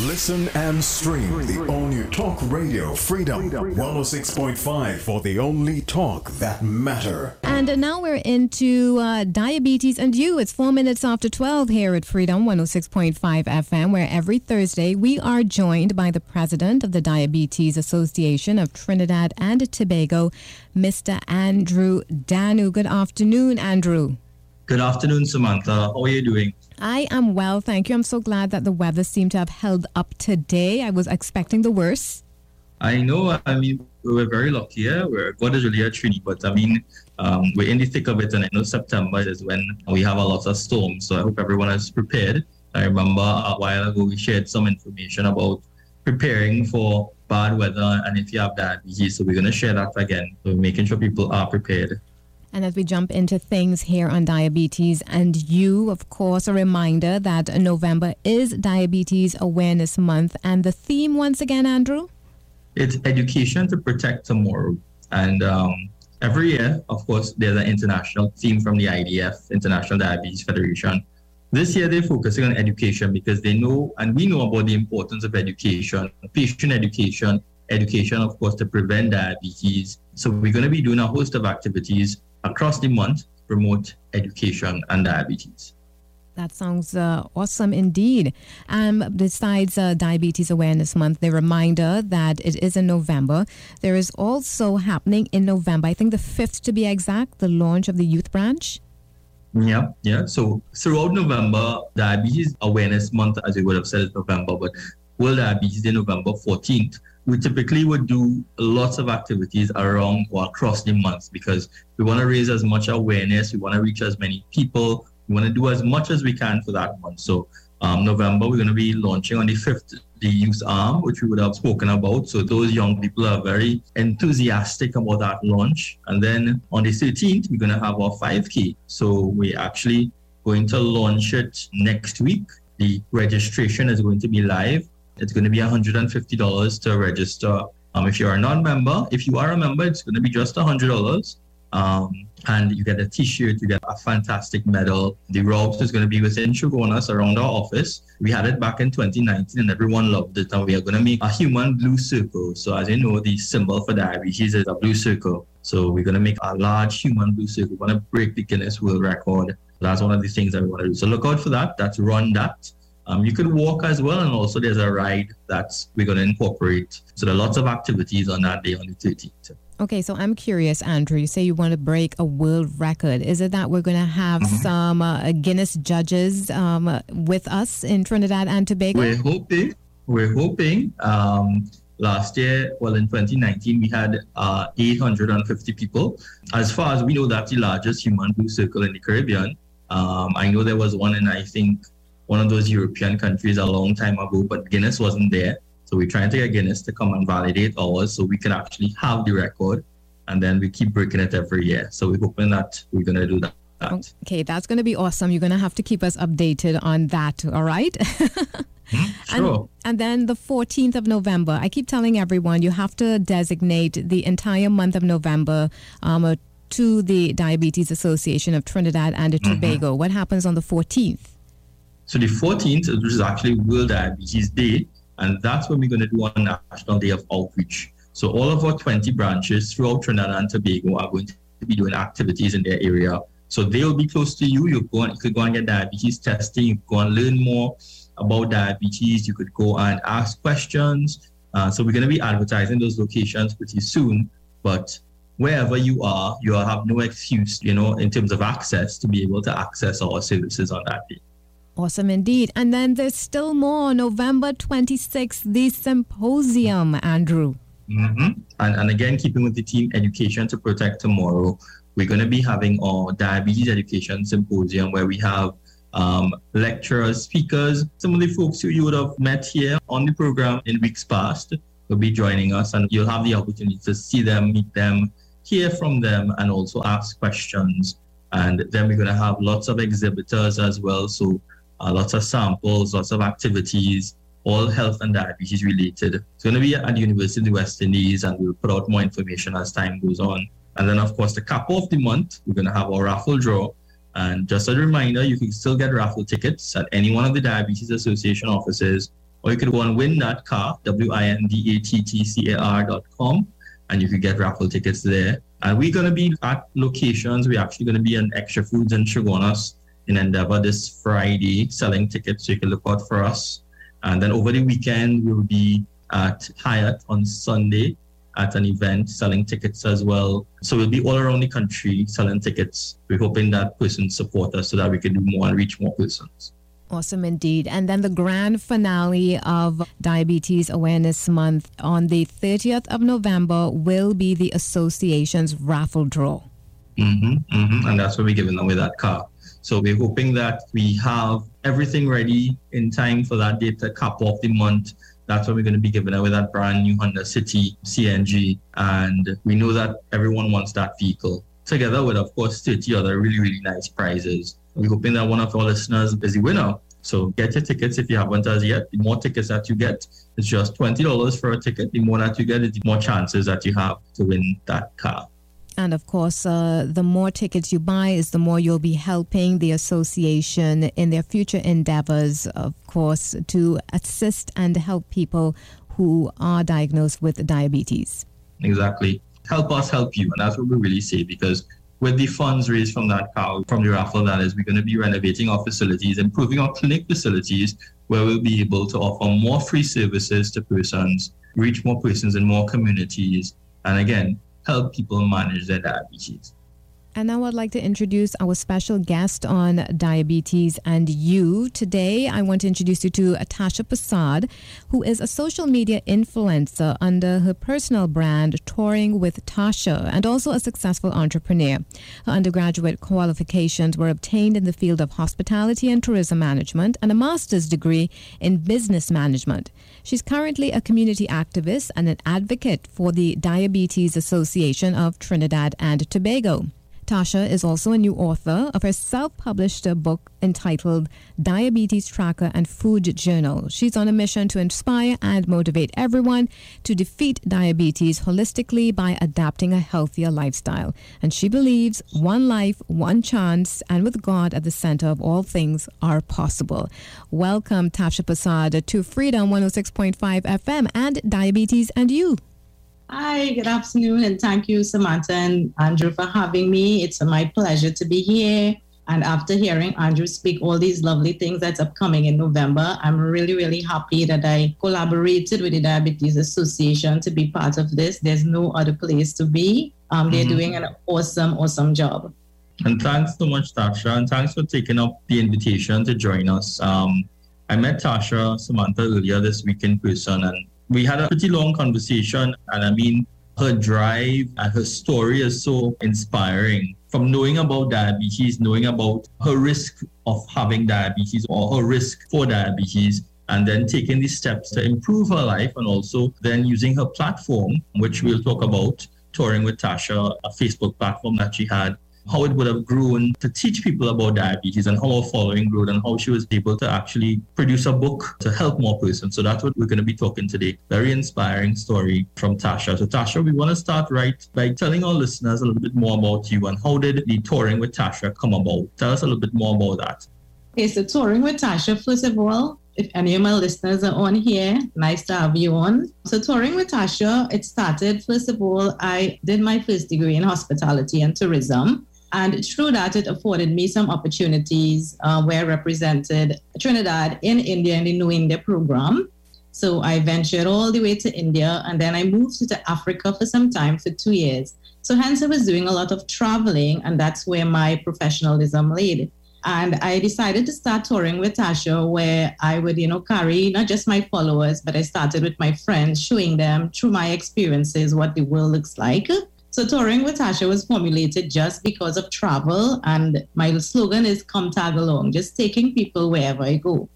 Listen and stream the only Talk Radio Freedom 106.5 for the only talk that matter. And now we're into uh, diabetes and you. It's four minutes after 12 here at Freedom 106.5 FM, where every Thursday we are joined by the president of the Diabetes Association of Trinidad and Tobago, Mr. Andrew Danu. Good afternoon, Andrew. Good afternoon, Samantha. How are you doing? I am well, thank you. I'm so glad that the weather seemed to have held up today. I was expecting the worst. I know. I mean, we're very lucky. Yeah, we're God is really a Trini, but I mean, um, we're in the thick of it, and I know September is when we have a lot of storms. So I hope everyone is prepared. I remember a while ago we shared some information about preparing for bad weather and if you have diabetes. So we're going to share that again. So making sure people are prepared. And as we jump into things here on diabetes, and you, of course, a reminder that November is Diabetes Awareness Month. And the theme, once again, Andrew? It's education to protect tomorrow. And um, every year, of course, there's an international theme from the IDF, International Diabetes Federation. This year, they're focusing on education because they know, and we know about the importance of education, patient education, education, of course, to prevent diabetes. So we're going to be doing a host of activities across the month promote education and diabetes. That sounds uh, awesome indeed. Um, besides uh, Diabetes Awareness Month, the reminder that it is in November. There is also happening in November, I think the 5th to be exact, the launch of the youth branch. Yeah, yeah. So throughout November, Diabetes Awareness Month, as you would have said, is November, but World Diabetes Day, November 14th we typically would do lots of activities around or across the month because we want to raise as much awareness, we want to reach as many people, we want to do as much as we can for that month. So um, November, we're going to be launching on the 5th the youth arm, which we would have spoken about. So those young people are very enthusiastic about that launch. And then on the 13th, we're going to have our 5K. So we're actually going to launch it next week. The registration is going to be live it's going to be $150 to register. Um, if you're a non-member, if you are a member, it's going to be just $100. Um, and you get a t-shirt, you get a fantastic medal. The route is going to be within Chaguanas around our office. We had it back in 2019 and everyone loved it. And we are going to make a human blue circle. So as you know, the symbol for diabetes is a blue circle. So we're going to make a large human blue circle. We're going to break the Guinness World Record. That's one of the things that we want to do. So look out for that. That's Run That. Um, you can walk as well, and also there's a ride that we're going to incorporate. So there are lots of activities on that day on the 13th. Okay, so I'm curious, Andrew. You say you want to break a world record. Is it that we're going to have mm-hmm. some uh, Guinness judges um, with us in Trinidad and Tobago? We're hoping. We're hoping. Um, last year, well, in 2019, we had uh, 850 people. As far as we know, that's the largest human blue circle in the Caribbean. Um, I know there was one in, I think, one of those European countries a long time ago, but Guinness wasn't there. So we're trying to get Guinness to come and validate ours so we can actually have the record. And then we keep breaking it every year. So we're hoping that we're going to do that. Okay, that's going to be awesome. You're going to have to keep us updated on that, all right? Hmm, sure. And, and, then the 14th of November, I keep telling everyone you have to designate the entire month of November um, to the Diabetes Association of Trinidad and Tobago. Mm-hmm. What happens on the 14th? So the 14th, which is actually World Diabetes Day, and that's when we're going to do our National Day of Outreach. So all of our 20 branches throughout Trinidad and Tobago are going to be doing activities in their area. So they'll be close to you. You go and, you could go and get diabetes testing. You could go and learn more about diabetes. You could go and ask questions. Uh, so we're going to be advertising those locations pretty soon. But wherever you are, you will have no excuse, you know, in terms of access to be able to access our services on that day. Awesome indeed. And then there's still more. November 26th, the symposium, Andrew. Mm-hmm. And, and again, keeping with the team Education to Protect Tomorrow, we're going to be having our diabetes education symposium where we have um, lecturers, speakers, some of the folks who you would have met here on the program in weeks past will be joining us, and you'll have the opportunity to see them, meet them, hear from them, and also ask questions. And then we're going to have lots of exhibitors as well. So uh, lots of samples, lots of activities, all health and diabetes related. It's going to be at the University of the West Indies, and we'll put out more information as time goes on. And then, of course, the cap of the month, we're going to have our raffle draw. And just as a reminder, you can still get raffle tickets at any one of the Diabetes Association offices or you could go and win that car, W-I-N-D-A-T-T-C-A-R.com, and you could get raffle tickets there. And we're going to be at locations. We're actually going to be in Extra Foods in Chaguanas in Endeavour this Friday selling tickets, so you can look out for us. And then over the weekend, we'll be at Hyatt on Sunday at an event selling tickets as well. So we'll be all around the country selling tickets. We're hoping that persons support us so that we can do more and reach more persons. Awesome indeed. And then the grand finale of Diabetes Awareness Month on the 30th of November will be the association's raffle draw. Mm-hmm, mm-hmm. And that's where we're giving away that car. So we're hoping that we have everything ready in time for that date to cap off the month that's what we're going to be giving away that brand new Honda City CNG. And we know that everyone wants that vehicle, together with, of course, 30 other really, really nice prizes. We're hoping that one of our listeners is the winner. So get your tickets if you haven't as yet. The more tickets that you get, it's just $20 for a ticket. The more that you get, the more chances that you have to win that car. And of course, uh, the more tickets you buy is the more you'll be helping the association in their future endeavors, of course, to assist and help people who are diagnosed with diabetes. Exactly. Help us help you. And that's what we really say because with the funds raised from that car, from the raffle, that is, we're going to be renovating our facilities, improving our clinic facilities, where we'll be able to offer more free services to persons, reach more persons in more communities. And again, help people manage their diabetes. And now I'd like to introduce our special guest on diabetes and you. Today, I want to introduce you to Tasha Prasad, who is a social media influencer under her personal brand, Touring with Tasha, and also a successful entrepreneur. Her undergraduate qualifications were obtained in the field of hospitality and tourism management and a master's degree in business management. She's currently a community activist and an advocate for the Diabetes Association of Trinidad and Tobago. Tasha is also a new author of her self published book entitled Diabetes Tracker and Food Journal. She's on a mission to inspire and motivate everyone to defeat diabetes holistically by adapting a healthier lifestyle. And she believes one life, one chance, and with God at the center of all things are possible. Welcome, Tasha Prasad, to Freedom 106.5 FM and Diabetes and You. Hi, good afternoon, and thank you, Samantha and Andrew, for having me. It's my pleasure to be here. And after hearing Andrew speak all these lovely things that's upcoming in November, I'm really, really happy that I collaborated with the Diabetes Association to be part of this. There's no other place to be. Um, they're mm-hmm. doing an awesome, awesome job. And thanks so much, Tasha, and thanks for taking up the invitation to join us. Um, I met Tasha Samantha earlier this week in person, and we had a pretty long conversation, and I mean, her drive and her story is so inspiring. From knowing about diabetes, knowing about her risk of having diabetes or her risk for diabetes, and then taking these steps to improve her life, and also then using her platform, which we'll talk about, touring with Tasha, a Facebook platform that she had how it would have grown to teach people about diabetes and how our following grew and how she was able to actually produce a book to help more persons. So that's what we're going to be talking today. Very inspiring story from Tasha. So Tasha, we want to start right by telling our listeners a little bit more about you and how did the touring with Tasha come about? Tell us a little bit more about that. Okay, so touring with Tasha, first of all, if any of my listeners are on here, nice to have you on. So, touring with Tasha, it started, first of all, I did my first degree in hospitality and tourism. And through that, it afforded me some opportunities uh, where I represented Trinidad in India in the Know India program. So I ventured all the way to India and then I moved to Africa for some time for two years. So hence I was doing a lot of traveling and that's where my professionalism laid. And I decided to start touring with Tasha where I would, you know, carry not just my followers, but I started with my friends, showing them through my experiences what the world looks like. So touring with Tasha was formulated just because of travel, and my slogan is "Come tag along," just taking people wherever I go.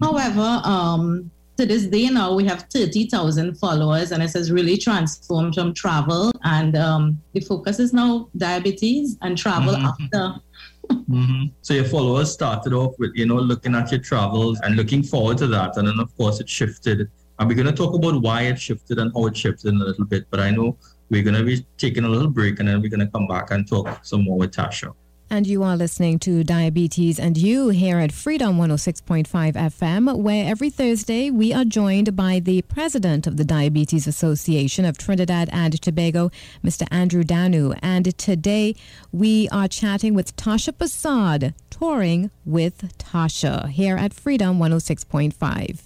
However, um, to this day now we have 30,000 followers, and it has really transformed from travel. And um, the focus is now diabetes and travel mm-hmm. after. mm-hmm. So your followers started off with you know looking at your travels and looking forward to that, and then of course it shifted. And we're going to talk about why it shifted and how it shifted in a little bit. But I know we're going to be taking a little break and then we're going to come back and talk some more with Tasha. And you are listening to Diabetes and You here at Freedom 106.5 FM, where every Thursday we are joined by the president of the Diabetes Association of Trinidad and Tobago, Mr. Andrew Danu. And today we are chatting with Tasha Prasad, touring with Tasha here at Freedom 106.5.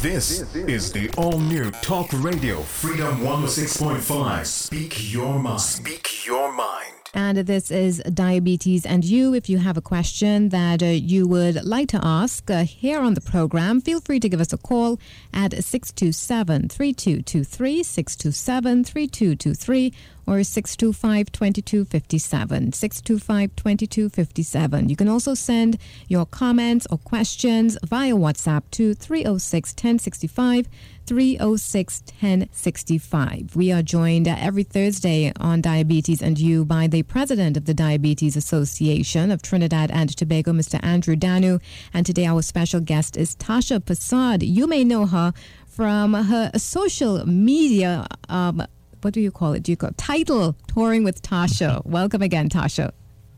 This is the all new Talk Radio Freedom 106.5. Speak your mind. Speak your mind. And this is Diabetes and You. If you have a question that uh, you would like to ask uh, here on the program, feel free to give us a call at 627 3223, 627 3223, or 625 2257. 625 2257. You can also send your comments or questions via WhatsApp to 306 1065. 306 1065. We are joined every Thursday on Diabetes and You by the president of the Diabetes Association of Trinidad and Tobago, Mr. Andrew Danu. And today our special guest is Tasha Prasad. You may know her from her social media. Um, what do you call it? You call title touring with Tasha? Welcome again, Tasha.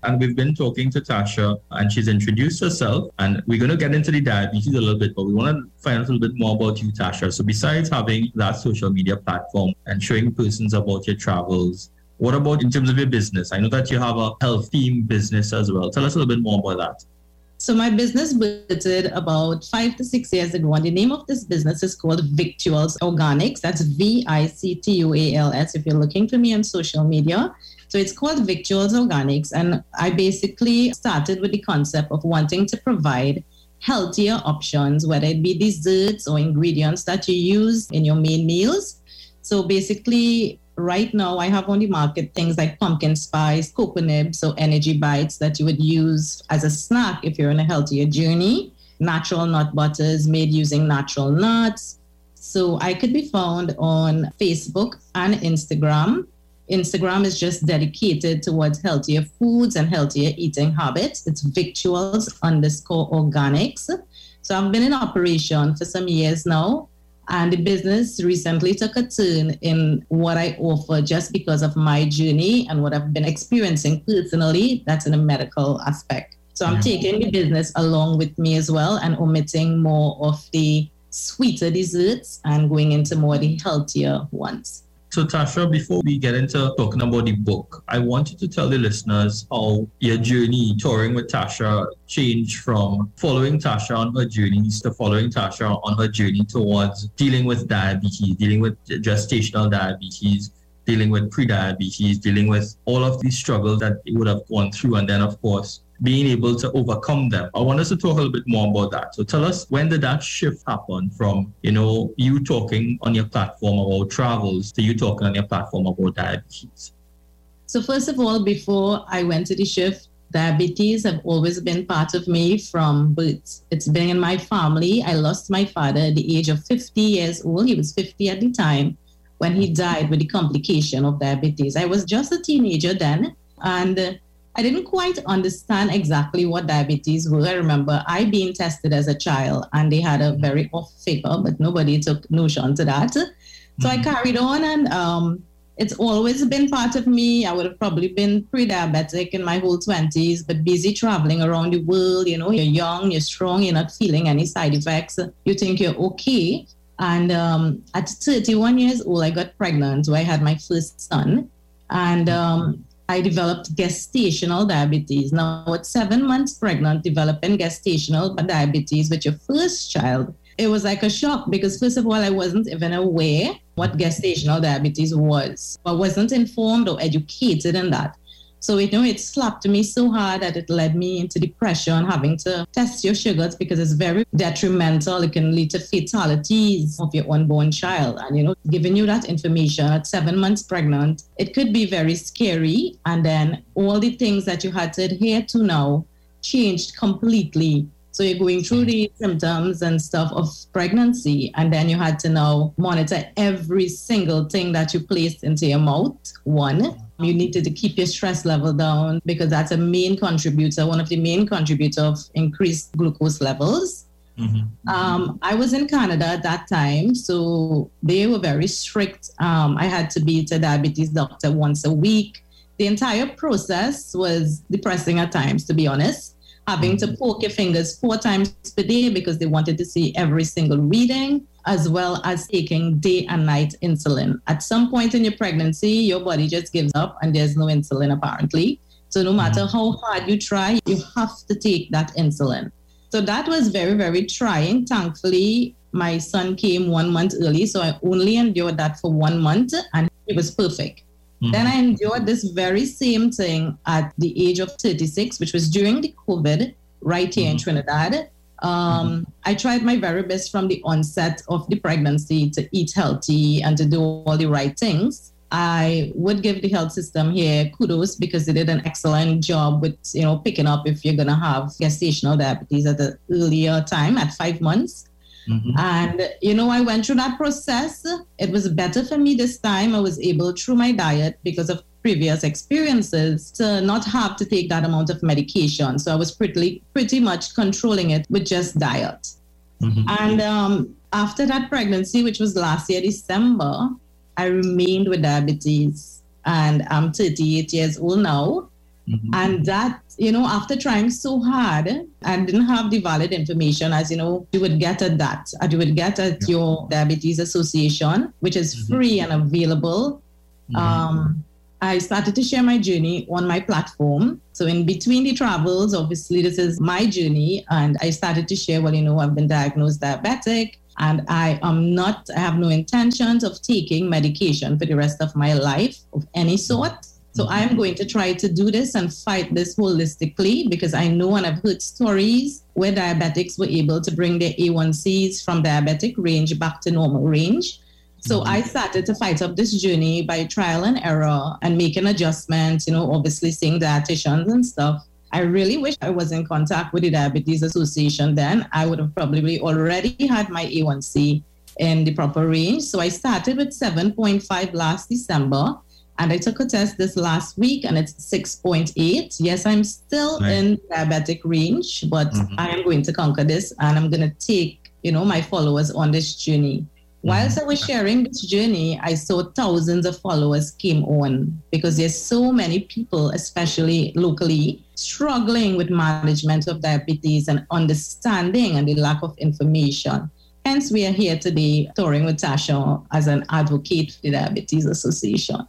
And we've been talking to Tasha, and she's introduced herself. And we're going to get into the diabetes a little bit, but we want to find out a little bit more about you, Tasha. So, besides having that social media platform and showing persons about your travels, what about in terms of your business? I know that you have a health team business as well. Tell us a little bit more about that. So my business started about five to six years ago, and the name of this business is called Victuals Organics. That's V-I-C-T-U-A-L-S. If you're looking for me on social media, so it's called Victuals Organics, and I basically started with the concept of wanting to provide healthier options, whether it be desserts or ingredients that you use in your main meals. So basically, right now I have on the market things like pumpkin spice, cocoa nibs, so energy bites that you would use as a snack if you're on a healthier journey, natural nut butters made using natural nuts. So I could be found on Facebook and Instagram. Instagram is just dedicated towards healthier foods and healthier eating habits. It's victuals underscore organics. So I've been in operation for some years now and the business recently took a turn in what I offer just because of my journey and what I've been experiencing personally. That's in a medical aspect. So I'm taking the business along with me as well and omitting more of the sweeter desserts and going into more the healthier ones. So, Tasha, before we get into talking about the book, I wanted to tell the listeners how your journey touring with Tasha changed from following Tasha on her journeys to following Tasha on her journey towards dealing with diabetes, dealing with gestational diabetes, dealing with prediabetes, dealing with all of these struggles that you would have gone through. And then, of course, being able to overcome them. I want us to talk a little bit more about that. So tell us when did that shift happen from, you know, you talking on your platform about travels to you talking on your platform about diabetes? So first of all, before I went to the shift, diabetes have always been part of me from birth. It's been in my family. I lost my father at the age of 50 years old. He was 50 at the time when he died with the complication of diabetes. I was just a teenager then. And I didn't quite understand exactly what diabetes were. I remember I being tested as a child and they had a very off figure, but nobody took notion to that. So mm-hmm. I carried on and um, it's always been part of me. I would have probably been pre-diabetic in my whole 20s, but busy traveling around the world. You know, you're young, you're strong, you're not feeling any side effects. You think you're okay. And um, at 31 years old, I got pregnant. So I had my first son. And um, I developed gestational diabetes. Now, at seven months pregnant, developing gestational diabetes with your first child, it was like a shock because, first of all, I wasn't even aware what gestational diabetes was. I wasn't informed or educated in that. So, you know, it slapped me so hard that it led me into depression, having to test your sugars because it's very detrimental. It can lead to fatalities of your unborn child. And, you know, giving you that information at seven months pregnant, it could be very scary. And then all the things that you had to adhere to now changed completely. So you're going through the symptoms and stuff of pregnancy, and then you had to now monitor every single thing that you placed into your mouth. One, you needed to keep your stress level down because that's a main contributor, one of the main contributors of increased glucose levels. Mm-hmm. Um, I was in Canada at that time, so they were very strict. Um, I had to be to a diabetes doctor once a week. the entire process was depressing at times, to be honest. Having to poke your fingers four times per day because they wanted to see every single reading, as well as taking day and night insulin. At some point in your pregnancy, your body just gives up and there's no insulin apparently. So no matter how hard you try, you have to take that insulin. So that was very, very trying. Thankfully, my son came one month early, so I only endured that for one month and it was perfect. Mm-hmm. Then I endured this very same thing at the age of 36, which was during the COVID right here mm-hmm. in Trinidad. Um, mm-hmm. I tried my very best from the onset of the pregnancy to eat healthy and to do all the right things. I would give the health system here kudos because they did an excellent job with, you know, picking up if you're going to have gestational diabetes at the earlier time at five months. Mm-hmm. And, you know, I went through that process. It was better for me this time. I was able, through my diet, because of previous experiences, to not have to take that amount of medication. So I was pretty, pretty much controlling it with just diet. Mm-hmm. And um, after that pregnancy, which was last year, December, I remained with diabetes. And I'm 38 years old now. Mm-hmm. And that, you know, after trying so hard and didn't have the valid information, as you know, you would get at that, and you would get at yeah. your diabetes association, which is mm-hmm. free and available. Mm-hmm. Um, I started to share my journey on my platform. So, in between the travels, obviously, this is my journey. And I started to share, well, you know, I've been diagnosed diabetic and I am not, I have no intentions of taking medication for the rest of my life of any sort. So. I'm going to try to do this and fight this holistically because I know and I've heard stories where diabetics were able to bring their A1Cs from diabetic range back to normal range. So mm-hmm. I started to fight up this journey by trial and error and making adjustments, you know, obviously seeing dietitians and stuff. I really wish I was in contact with the Diabetes Association then. I would have probably already had my A1C in the proper range. So I started with 7.5 last December and I took a test this last week and it's 6.8. Yes, I'm still right. in diabetic range, but mm-hmm. I am going to conquer this and I'm going to take, you know, my followers on this journey. Whilst I was mm-hmm. sharing this journey, I saw thousands of followers came on because there's so many people, especially locally, struggling with management of diabetes and understanding and the lack of information. Hence, we are here today touring with Tasha as an advocate for the Diabetes Association.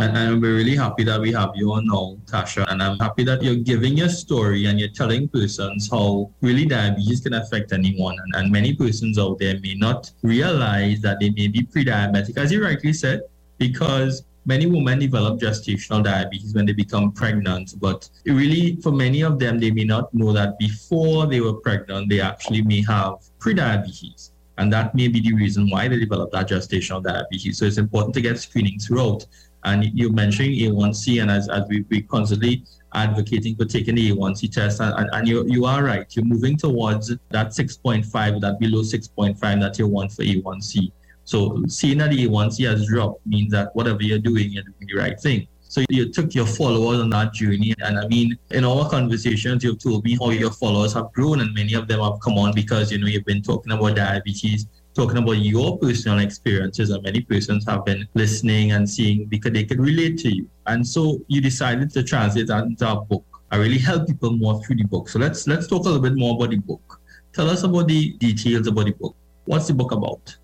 And, and we're really happy that we have you on now, Tasha. And I'm happy that you're giving your story and you're telling persons how really diabetes can affect anyone. And, and many persons out there may not realize that they may be pre-diabetic, as you rightly said, because many women develop gestational diabetes when they become pregnant. But really, for many of them, they may not know that before they were pregnant, they actually may have pre-diabetes. And that may be the reason why they develop that gestational diabetes. So it's important to get screening throughout. And you mentioned A1C, and as, as we, we constantly advocating for taking the A1C test, and, and, you, you are right, you're moving towards that 6.5, that below 6.5 that you want for A1C. So seeing that the A1C has dropped means that whatever you're doing, you're doing the right thing. So you took your followers on that journey. And I mean, in our conversations, you've told me how your followers have grown and many of them have come on because, you know, you've been talking about diabetes talking about your personal experiences, and many persons have been listening and seeing because they could relate to you. And so you decided to translate that into a book. I really help people more through the book. So let's let's talk a little bit more about the book. Tell us about the details about the book. What's the book about?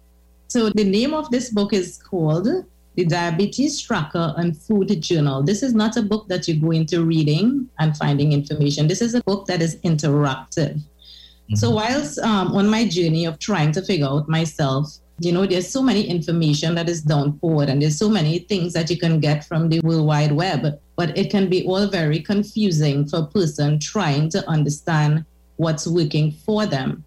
So the name of this book is called the Diabetes Tracker and Food Journal. This is not a book that you go into reading and finding information. This is a book that is interactive. Mm-hmm. So whilst um, on my journey of trying to figure out myself, you know, there's so many information that is downpoured and there's so many things that you can get from the World Wide Web, but it can be all very confusing for a person trying to understand what's working for them.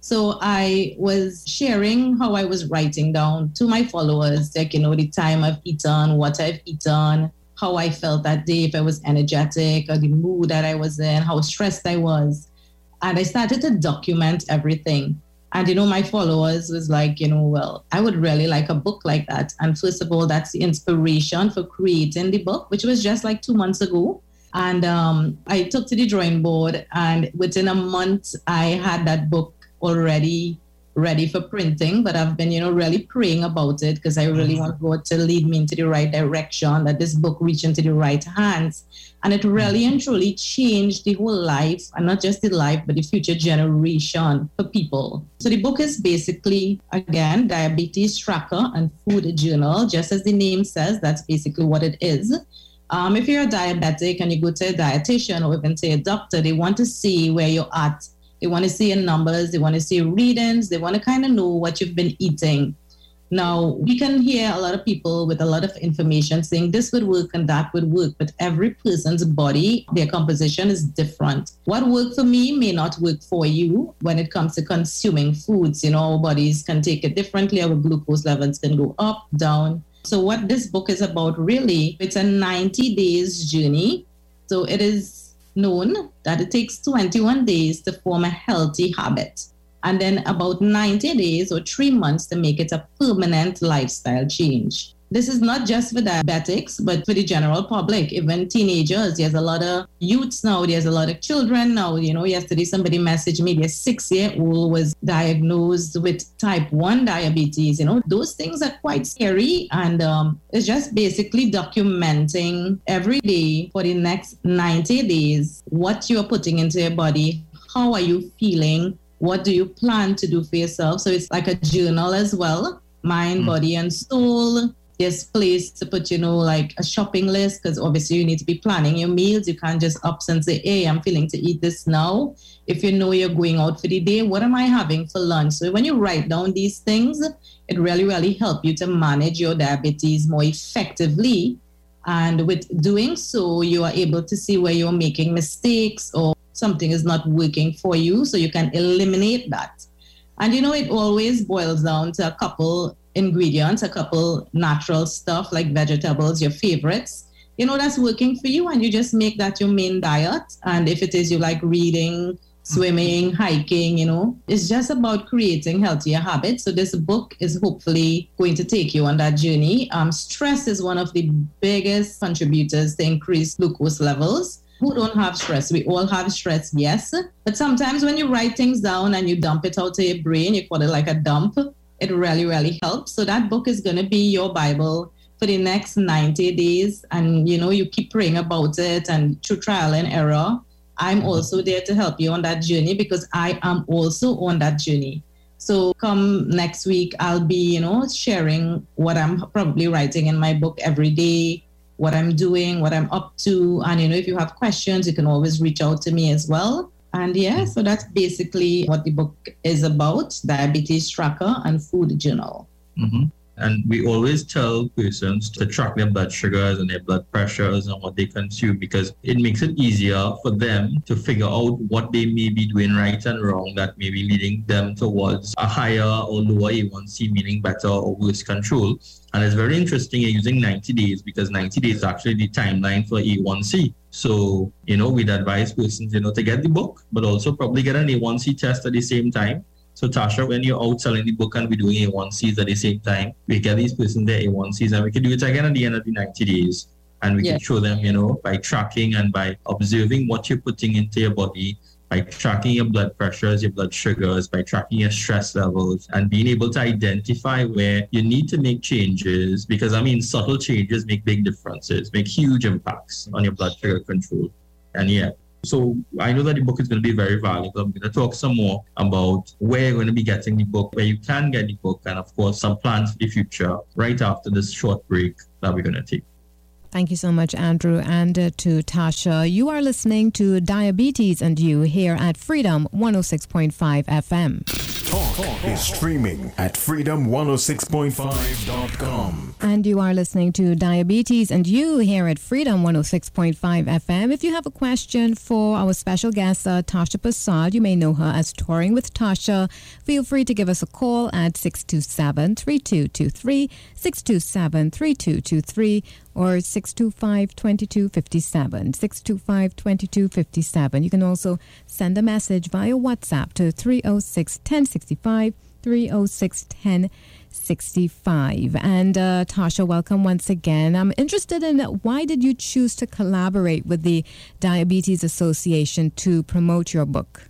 So I was sharing how I was writing down to my followers, like, you know, the time I've eaten, what I've eaten, how I felt that day, if I was energetic or the mood that I was in, how stressed I was and I started to document everything. And you know, my followers was like, you know, well, I would really like a book like that. And first of all, that's the inspiration for creating the book, which was just like two months ago. And um, I took to the drawing board, and within a month, I had that book already ready for printing, but I've been, you know, really praying about it because I really mm-hmm. want God to lead me into the right direction, that this book reach into the right hands. And it really and truly changed the whole life, and not just the life, but the future generation for people. So the book is basically, again, diabetes tracker and food journal. Just as the name says, that's basically what it is. Um, if you're a diabetic and you go to a dietitian or even to a doctor, they want to see where you're at. They want to see your numbers, they want to see your readings, they want to kind of know what you've been eating. Now, we can hear a lot of people with a lot of information saying this would work and that would work, but every person's body, their composition is different. What worked for me may not work for you when it comes to consuming foods. You know, our bodies can take it differently, our glucose levels can go up, down. So, what this book is about really, it's a 90 days journey. So, it is known that it takes 21 days to form a healthy habit and then about 90 days or three months to make it a permanent lifestyle change. This is not just for diabetics, but for the general public, even teenagers. There's a lot of youths now, there's a lot of children now. You know, yesterday somebody messaged me, their six year old was diagnosed with type 1 diabetes. You know, those things are quite scary. And um, it's just basically documenting every day for the next 90 days what you're putting into your body, how are you feeling, what do you plan to do for yourself? So it's like a journal as well mind, mm. body, and soul. There's place to put, you know, like a shopping list because obviously you need to be planning your meals. You can't just up and say, hey, I'm feeling to eat this now. If you know you're going out for the day, what am I having for lunch? So when you write down these things, it really, really help you to manage your diabetes more effectively. And with doing so, you are able to see where you're making mistakes or something is not working for you so you can eliminate that and you know it always boils down to a couple ingredients a couple natural stuff like vegetables your favorites. You know that's working for you and you just make that your main diet. And if it is you like reading swimming hiking you know it's just about creating healthier habits. So this book is hopefully going to take you on that journey. Um, stress is one of the biggest contributors to increase glucose levels. Who don't have stress. We all have stress, yes. But sometimes when you write things down and you dump it out to your brain, you call it like a dump, it really, really helps. So that book is going to be your Bible for the next 90 days. And, you know, you keep praying about it and through trial and error. I'm also there to help you on that journey because I am also on that journey. So come next week, I'll be, you know, sharing what I'm probably writing in my book every day, what I'm doing, what I'm up to. And, you know, if you have questions, you can always reach out to me as well. And yeah, so that's basically what the book is about diabetes tracker and food journal. Mm-hmm. And we always tell persons to track their blood sugars and their blood pressures and what they consume because it makes it easier for them to figure out what they may be doing right and wrong that may be leading them towards a higher or lower A1C, meaning better or worse control. And it's very interesting using 90 days because 90 days is actually the timeline for A1C. So, you know, we'd advise persons, you know, to get the book, but also probably get an A1C test at the same time so Tasha, when you're out selling the book and we're doing A1Cs at the same time, we get these persons their A1Cs and we can do it again at the end of the 90 days. And we yes. can show them, you know, by tracking and by observing what you're putting into your body, by tracking your blood pressures, your blood sugars, by tracking your stress levels, and being able to identify where you need to make changes. Because I mean, subtle changes make big differences, make huge impacts on your blood sugar control. And yeah, so I know that the book is going to be very valuable. I'm going to talk some more about where you're going to be getting the book, where you can get the book, and of course, some plans for the future right after this short break that we're going to take. Thank you so much, Andrew, and uh, to Tasha. You are listening to Diabetes and You here at Freedom 106.5 FM. Talk, Talk is streaming at freedom106.5.com. And you are listening to Diabetes and You here at Freedom 106.5 FM. If you have a question for our special guest, uh, Tasha Prasad, you may know her as Touring with Tasha. Feel free to give us a call at 627 3223, 627 3223 or 625 2257. 625 2257. You can also send a message via WhatsApp to 306 1065 306 1065. And uh, Tasha, welcome once again. I'm interested in why did you choose to collaborate with the Diabetes Association to promote your book?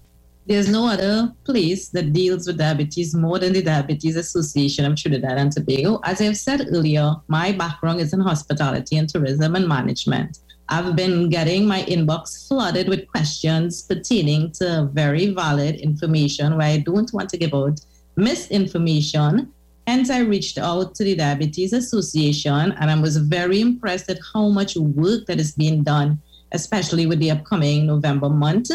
There's no other place that deals with diabetes more than the Diabetes Association of Trinidad and Tobago. As I've said earlier, my background is in hospitality and tourism and management. I've been getting my inbox flooded with questions pertaining to very valid information where I don't want to give out misinformation. Hence, I reached out to the Diabetes Association and I was very impressed at how much work that is being done, especially with the upcoming November month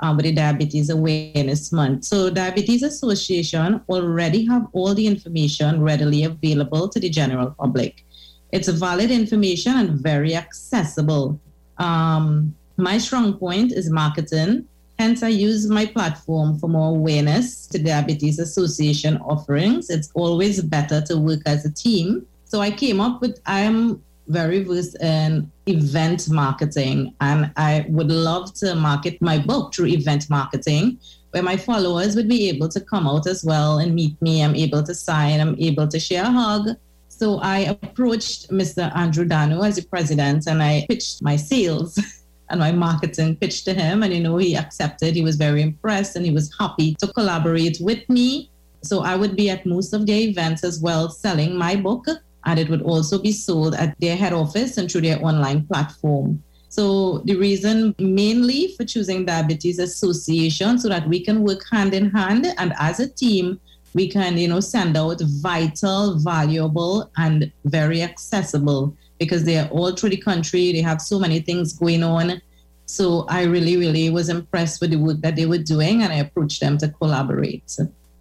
um, with the Diabetes Awareness Month. So Diabetes Association already have all the information readily available to the general public. It's valid information and very accessible. Um, my strong point is marketing. Hence, I use my platform for more awareness to Diabetes Association offerings. It's always better to work as a team. So I came up with, I'm very versed in um, event marketing, and I would love to market my book through event marketing, where my followers would be able to come out as well and meet me. I'm able to sign, I'm able to share a hug. So I approached Mr. Andrew Dano as the president, and I pitched my sales. and my marketing pitch to him and you know he accepted he was very impressed and he was happy to collaborate with me so i would be at most of their events as well selling my book and it would also be sold at their head office and through their online platform. So the reason mainly for choosing Diabetes Association so that we can work hand in hand and as a team we can you know send out vital, valuable and very accessible because they are all through the country. They have so many things going on. So I really, really was impressed with the work that they were doing and I approached them to collaborate.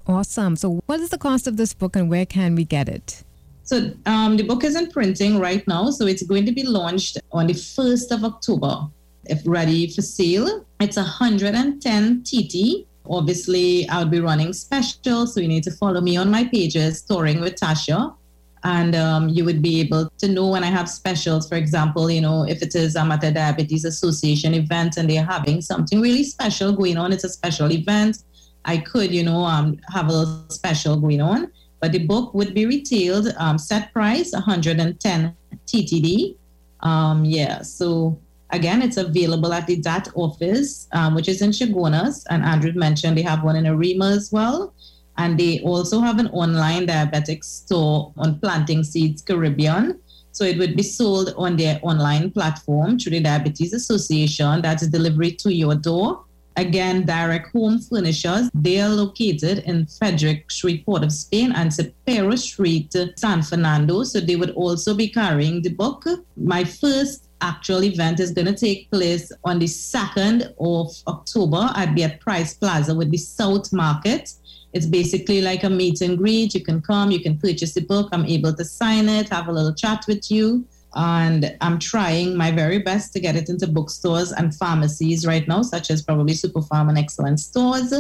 Awesome. So what is the cost of this book and where can we get it? So um, the book is in printing right now. So it's going to be launched on the 1st of October. If ready for sale, it's 110 TT. Obviously, I'll be running specials. So you need to follow me on my pages, Touring with Tasha. And um, you would be able to know when I have specials. For example, you know, if it is um, at Diabetes Association event and they're having something really special going on, it's a special event. I could, you know, um, have a special going on but the book would be retailed um, set price 110 TTD. Um, yeah, so again, it's available at the DAT office, um, which is in Chaguanas. And Andrew mentioned they have one in Arima as well. And they also have an online diabetic store on Planting Seeds Caribbean. So it would be sold on their online platform through the Diabetes Association. That's delivery to your door. Again, Direct Home Furnishers, they are located in Frederick Street, Port of Spain, and Cipero Street, San Fernando. So they would also be carrying the book. My first actual event is going to take place on the 2nd of October at the at Price Plaza with the South Market. It's basically like a meet and greet. You can come, you can purchase the book. I'm able to sign it, have a little chat with you and I'm trying my very best to get it into bookstores and pharmacies right now, such as probably SuperPharm and Excellent Stores.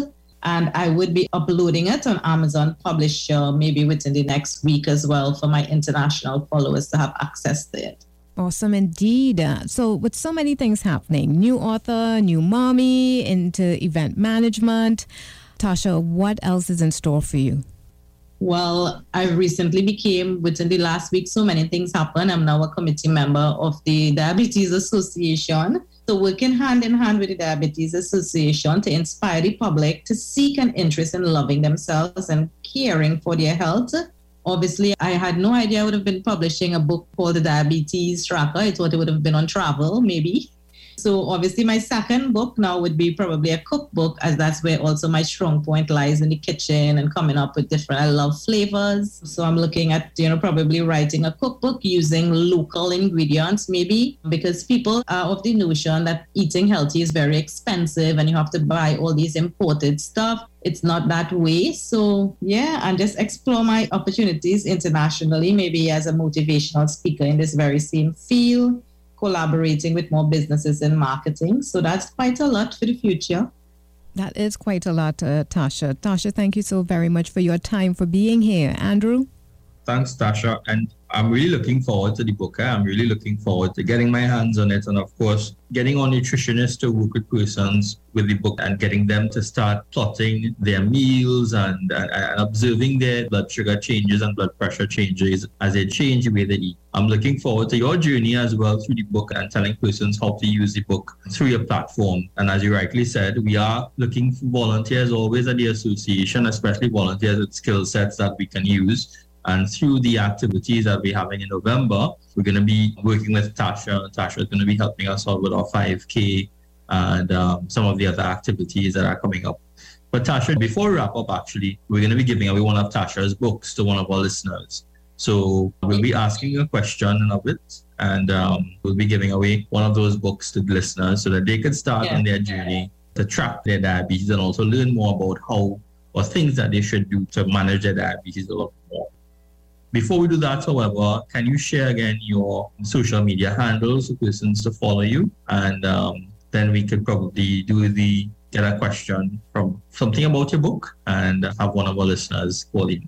And I would be uploading it on Amazon Publisher maybe within the next week as well for my international followers to have access to it. Awesome indeed. So, with so many things happening, new author, new mommy, into event management, Tasha, what else is in store for you? Well, I recently became, within the last week, so many things happened. I'm now a committee member of the Diabetes Association. So, working hand in hand with the Diabetes Association to inspire the public to seek an interest in loving themselves and caring for their health. Obviously, I had no idea I would have been publishing a book called The Diabetes Tracker. I thought it would have been on travel, maybe. So obviously my second book now would be probably a cookbook as that's where also my strong point lies in the kitchen and coming up with different I love flavors. So I'm looking at, you know, probably writing a cookbook using local ingredients maybe because people are of the notion that eating healthy is very expensive and you have to buy all these imported stuff it's not that way. So yeah, and just explore my opportunities internationally, maybe as a motivational speaker in this very same field collaborating with more businesses in marketing. So that's quite a lot for the future. That is quite a lot, uh, Tasha. Tasha, thank you so very much for your time for being here. Andrew? Thanks, Tasha. And I'm really looking forward to the book. Eh? I'm really looking forward to getting my hands on it. And of course, getting our nutritionists to work with persons with the book and getting them to start plotting their meals and, and, and observing their blood sugar changes and blood pressure changes as they change the way they eat. I'm looking forward to your journey as well through the book and telling persons how to use the book through your platform. And as you rightly said, we are looking for volunteers always at the association, especially volunteers with skill sets that we can use and through the activities that we're having in November, we're going to be working with Tasha. Tasha is going to be helping us out with our 5K and um, some of the other activities that are coming up. But Tasha, before we wrap up, actually, we're going to be giving away one of Tasha's books to one of our listeners. So we'll be asking a question of it, and um, we'll be giving away one of those books to the listeners so that they can start yeah. on their journey to track their diabetes and also learn more about how or things that they should do to manage their diabetes a lot more. Before we do that, however, can you share again your social media handles for persons to follow you? And um, then we could probably do the get a question from something about your book and have one of our listeners call in.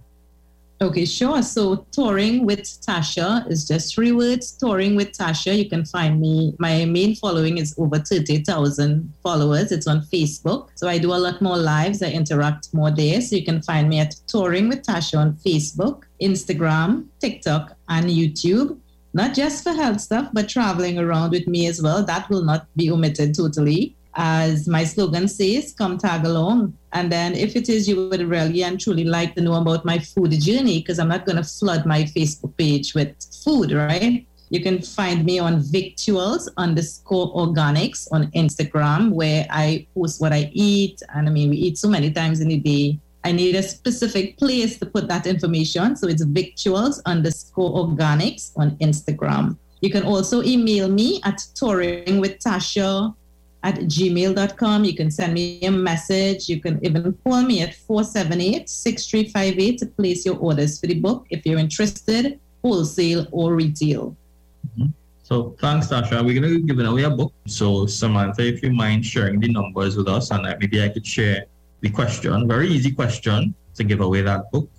Okay, sure. So touring with Tasha is just three words. Touring with Tasha. You can find me. My main following is over 30,000 followers. It's on Facebook. So I do a lot more lives. I interact more there. So you can find me at Touring with Tasha on Facebook, Instagram, TikTok, and YouTube. Not just for health stuff, but traveling around with me as well. That will not be omitted totally as my slogan says, come tag along. And then if it is you would really and truly like to know about my food journey, because I'm not going to flood my Facebook page with food, right? You can find me on Victuals underscore organics on Instagram, where I post what I eat. And I mean, we eat so many times in a day. I need a specific place to put that information. So it's Victuals underscore organics on Instagram. You can also email me at touring with Tasha at gmail.com. You can send me a message. You can even call me at 478 6358 to place your orders for the book if you're interested, wholesale or retail. Mm-hmm. So thanks, Tasha. We're going to be giving away a book. So Samantha, if you mind sharing the numbers with us, and maybe I could share the question. Very easy question to give away that book.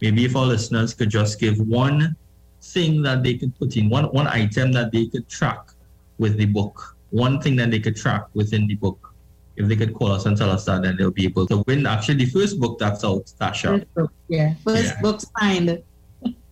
Maybe if our listeners could just give one thing that they could put in, one one item that they could track with the book one thing that they could track within the book. If they could call us and tell us that, then they'll be able to win. Actually, the first book that's out, Tasha. First book, yeah. First yeah. book signed.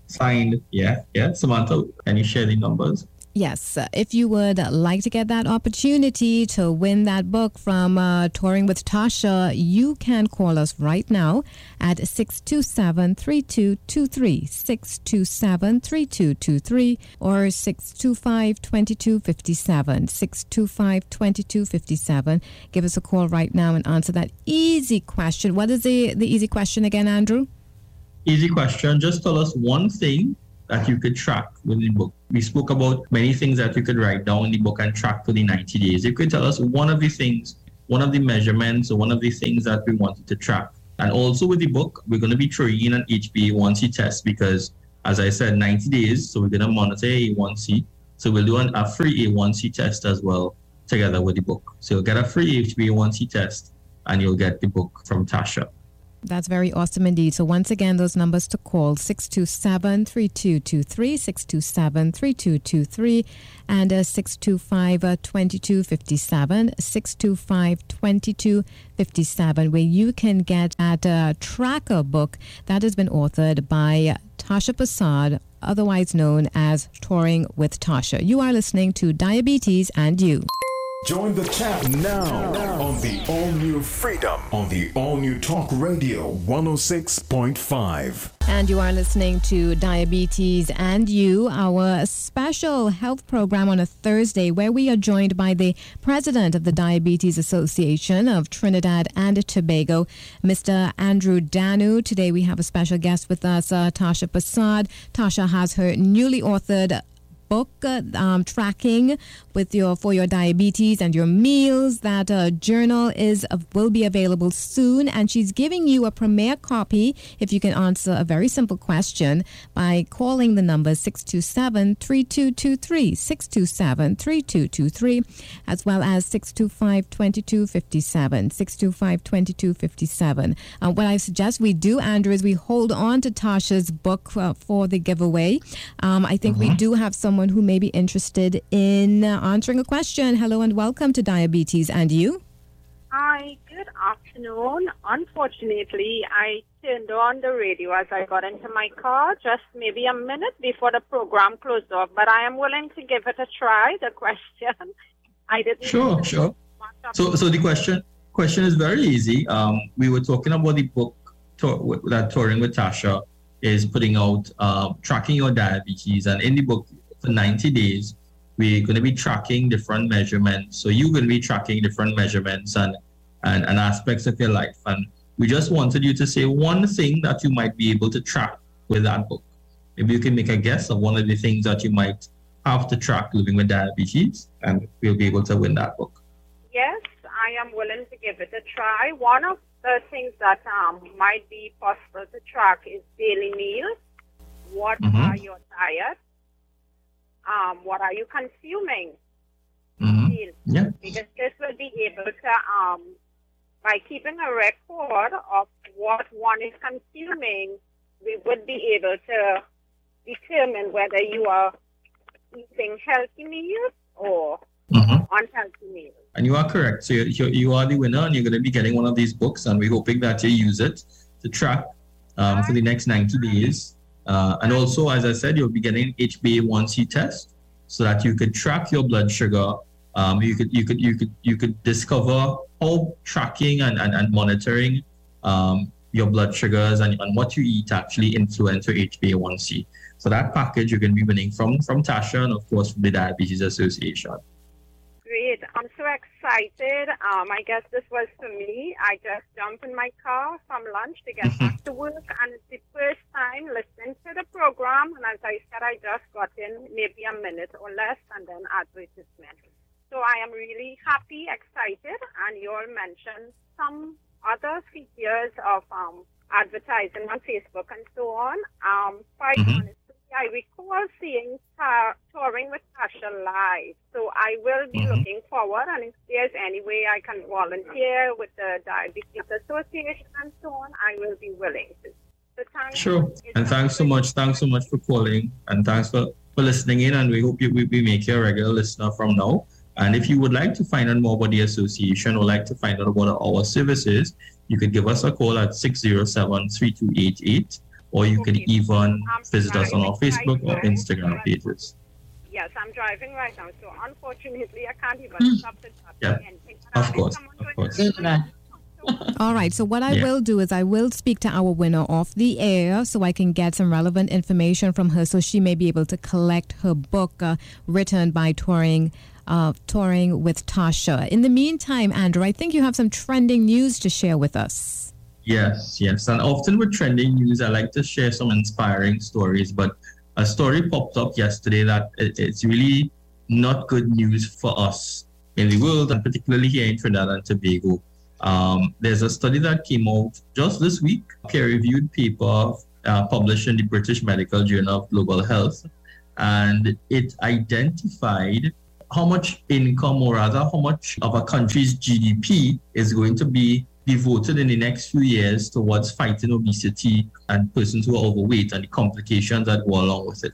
signed, yeah, yeah. Samantha, can you share the numbers? Yes, uh, if you would like to get that opportunity to win that book from uh, Touring with Tasha, you can call us right now at 627 3223, 627 3223, or 625 2257, 625 2257. Give us a call right now and answer that easy question. What is the, the easy question again, Andrew? Easy question. Just tell us one thing that you could track within the book. We spoke about many things that you could write down in the book and track for the 90 days. You could tell us one of the things, one of the measurements, or one of the things that we wanted to track. And also with the book, we're going to be throwing in an HbA1c test because, as I said, 90 days. So we're going to monitor A1c. So we'll do an, a free A1c test as well together with the book. So you'll get a free HbA1c test and you'll get the book from Tasha. That's very awesome indeed. So, once again, those numbers to call 627 3223, 627 3223, and uh, 625 2257, 625 2257, where you can get at a tracker book that has been authored by Tasha Prasad, otherwise known as Touring with Tasha. You are listening to Diabetes and You. Join the chat now on the all new Freedom on the all new Talk Radio 106.5. And you are listening to Diabetes and You, our special health program on a Thursday, where we are joined by the president of the Diabetes Association of Trinidad and Tobago, Mr. Andrew Dhanoo. Today we have a special guest with us, uh, Tasha Prasad. Tasha has her newly authored book um, tracking with your for your diabetes and your meals. That uh, journal is uh, will be available soon, and she's giving you a premiere copy if you can answer a very simple question by calling the number 627-3223, 627-3223, as well as 625-2257, 625-2257. Uh, what I suggest we do, Andrew, is we hold on to Tasha's book uh, for the giveaway. Um, I think we do have someone who may be interested in uh, answering a question. Hello and welcome to Diabetes and You. Hi, good afternoon. Unfortunately, I turned on the radio as I got into my car just maybe a minute before the program closed off, but I am willing to give it a try. The question, I didn't. Sure, sure. So, so the question question is very easy. Um, we were talking about the book that touring with Tasha is putting out, uh, tracking your diabetes, and in the book for 90 days, we're going to be tracking different measurements. So you're going to be tracking different measurements and, and and aspects of your life, and we just wanted you to say one thing that you might be able to track with that book. Maybe you can make a guess of one of the things that you might have to track living with diabetes, and we'll be able to win that book. Yes, I am willing to give it a try. One of the things that um, might be possible to track is daily meals. What Mhm. are your diet? Um, what are you consuming? Mhm. Yeah. Because this will be able to, um, by keeping a record of what one is consuming, we would be able to determine whether you are eating healthy meals or Mhm. unhealthy meals. And you are correct. So you, you, you are the winner, and you're going to be getting one of these books, and we're hoping that you use it to track um, for the next 90 days. Uh, and also, as I said, you'll be getting HbA1c test so that you could track your blood sugar. Um, you could you could you could you could discover how tracking and, and, and monitoring um, your blood sugars and, and what you eat actually influence your HbA1c. So that package you're going to be winning from from Tasha and of course from the Diabetes Association. Great. I'm so excited. Um, I guess this was for me. I just jumped in my car from lunch to get back to work, and it's the first time listening to the program. And as I said, I just got in maybe a minute or less, and then advertisement. So I am really happy, excited, and you all mentioned some other features of um, advertising on Facebook and so on. Um, quite Mhm. I recall seeing Ta- touring with Tasha live. So I will be Mhm. looking forward, and if there's any way I can volunteer with the Diabetes Association and so on, I will be willing to. So Sure. And thanks so much. Thanks so much for calling. And thanks for, for listening in. And we hope you, we, we make you a regular listener from now. And if you would like to find out more about the association or like to find out about our services, you could give us a call at 607 3288 or you can even visit us on our Facebook or. Instagram pages. Yes, I'm driving right now, so unfortunately I can't even Hmm. stop to talk Yeah. anything. Of course, of course. to- Good man. All right. So what I Yeah. will do is I will speak to our winner off the air so I can get some relevant information from her so she may be able to collect her book uh, written by touring uh, touring with Tasha. In the meantime, Andrew, I think you have some trending news to share with us. Yes, yes. And often with trending news, I like to share some inspiring stories. But a story popped up yesterday that it, it's really not good news for us in the world, and particularly here in Trinidad and Tobago. Um, there's a study that came out just this week, a peer-reviewed paper uh, published in the British Medical Journal of Global Health, and it identified how much income, or rather, how much of a country's GDP is going to be devoted in the next few years towards fighting obesity and persons who are overweight and the complications that go along with it.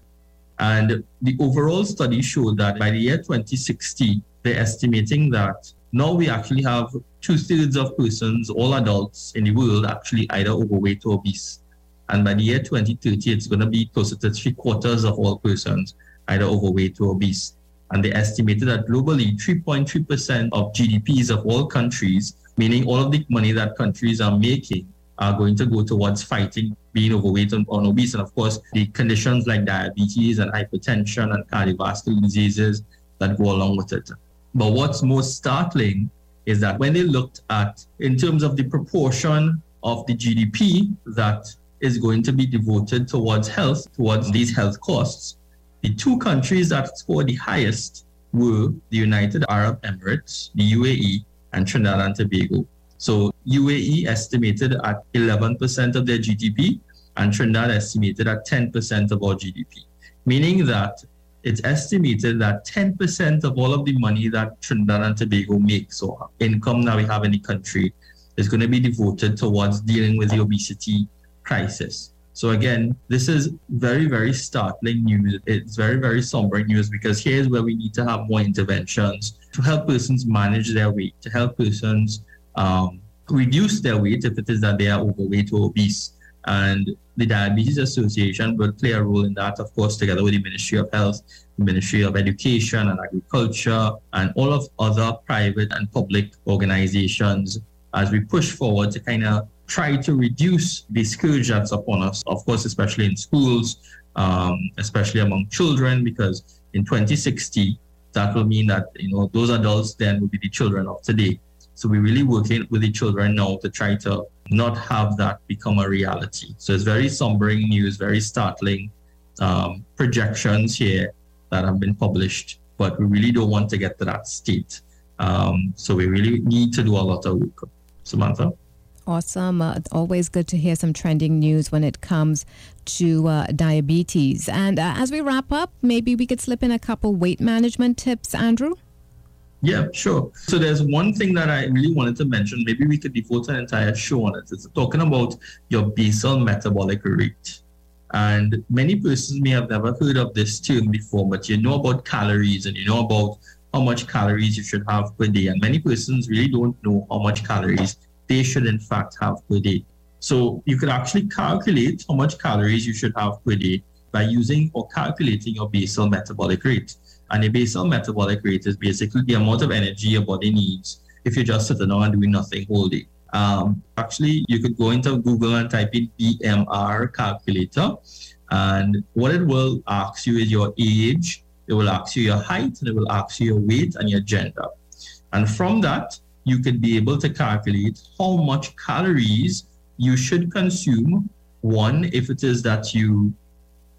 And the overall study showed that by the year 2060, they're estimating that now we actually have two thirds of persons, all adults in the world, actually either overweight or obese. And by the year 2030, it's going to be closer to three quarters of all persons either overweight or obese. And they estimated that globally, 3.3% of GDPs of all countries, meaning all of the money that countries are making, are going to go towards fighting being overweight and, and obese. And of course, the conditions like diabetes and hypertension and cardiovascular diseases that go along with it. But what's most startling is that when they looked at, in terms of the proportion of the GDP that is going to be devoted towards health, towards these health costs, The two countries that scored the highest were the United Arab Emirates, the UAE, and Trinidad and Tobago. So UAE estimated at 11% of their GDP, and Trinidad estimated at 10% of our GDP, meaning that it's estimated that 10% of all of the money that Trinidad and Tobago makes or income that we have in the country is going to be devoted towards dealing with the obesity crisis. So again, this is very, very startling news. It's very, very somber news because here's where we need to have more interventions to help persons manage their weight, to help persons um, reduce their weight if it is that they are overweight or obese. And the Diabetes Association will play a role in that, of course, together with the Ministry of Health, the Ministry of Education and Agriculture, and all of other private and public organizations as we push forward to kind of try to reduce the scourge that's upon us, of course, especially in schools, um, especially among children, because in 2060, that will mean that, you know, those adults then will be the children of today. So we're really working with the children now to try to not have that become a reality. So it's very sombering news, very startling um, projections here that have been published, but we really don't want to get to that state. Um, so we really need to do a lot of work. Samantha? Awesome. Uh, always good to hear some trending news when it comes to uh, diabetes. And uh, as we wrap up, maybe we could slip in a couple weight management tips, Andrew? Yeah, sure. So there's one thing that I really wanted to mention. Maybe we could devote an entire show on it. It's talking about your basal metabolic rate. And many persons may have never heard of this term before, but you know about calories and you know about how much calories you should have per day. And many persons really don't know how much calories they should in fact have per day. So you could actually calculate how much calories you should have per day by using or calculating your basal metabolic rate. And the basal metabolic rate is basically the amount of energy your body needs if you're just sitting around doing nothing all day. Um, actually, you could go into Google and type in BMR calculator. And what it will ask you is your age, it will ask you your height, and it will ask you your weight and your gender. And from that, you could be able to calculate how much calories you should consume. One, if it is that you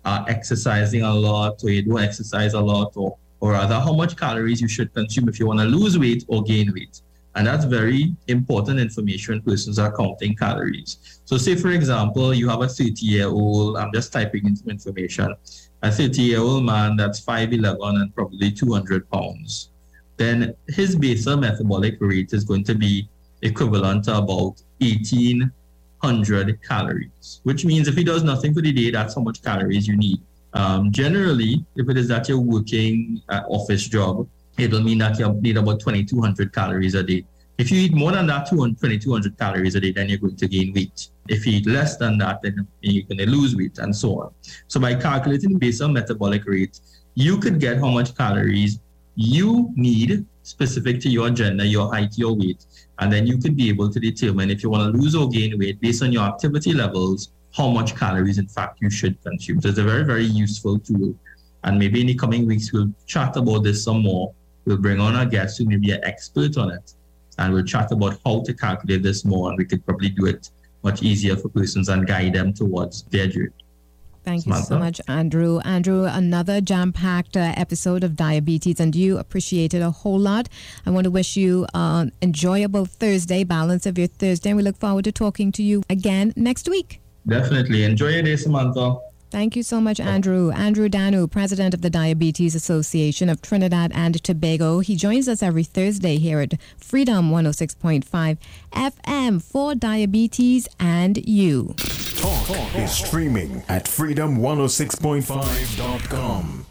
are exercising a lot or you don't exercise a lot, or, or rather, how much calories you should consume if you want to lose weight or gain weight. And that's very important information persons are counting calories. So, say for example, you have a 30 year old, I'm just typing in some information, a 30 year old man that's 5'11 and probably 200 pounds then his basal metabolic rate is going to be equivalent to about 1800 calories, which means if he does nothing for the day, that's how much calories you need. Um, generally, if it is that you're working an office job, it'll mean that you need about 2200 calories a day. If you eat more than that 2200 calories a day, then you're going to gain weight. If you eat less than that, then you're going to lose weight and so on. So by calculating basal metabolic rate, you could get how much calories you need specific to your gender, your height, your weight. And then you could be able to determine if you want to lose or gain weight based on your activity levels, how much calories, in fact, you should consume. So it's a very, very useful tool. And maybe in the coming weeks, we'll chat about this some more. We'll bring on a guest who may be an expert on it. And we'll chat about how to calculate this more. And we could probably do it much easier for persons and guide them towards their journey. Thank you so much, Andrew. Andrew, another jam packed uh, episode of Diabetes, and you appreciate it a whole lot. I want to wish you an enjoyable Thursday, balance of your Thursday, and we look forward to talking to you again next week. Definitely. Enjoy your day, Samantha. Thank you so much, Andrew. Andrew Dhanoo, president of the Diabetes Association of Trinidad and Tobago. He joins us every Thursday here at Freedom 106.5 FM for diabetes and you. Talk, is streaming at freedom106.5.com.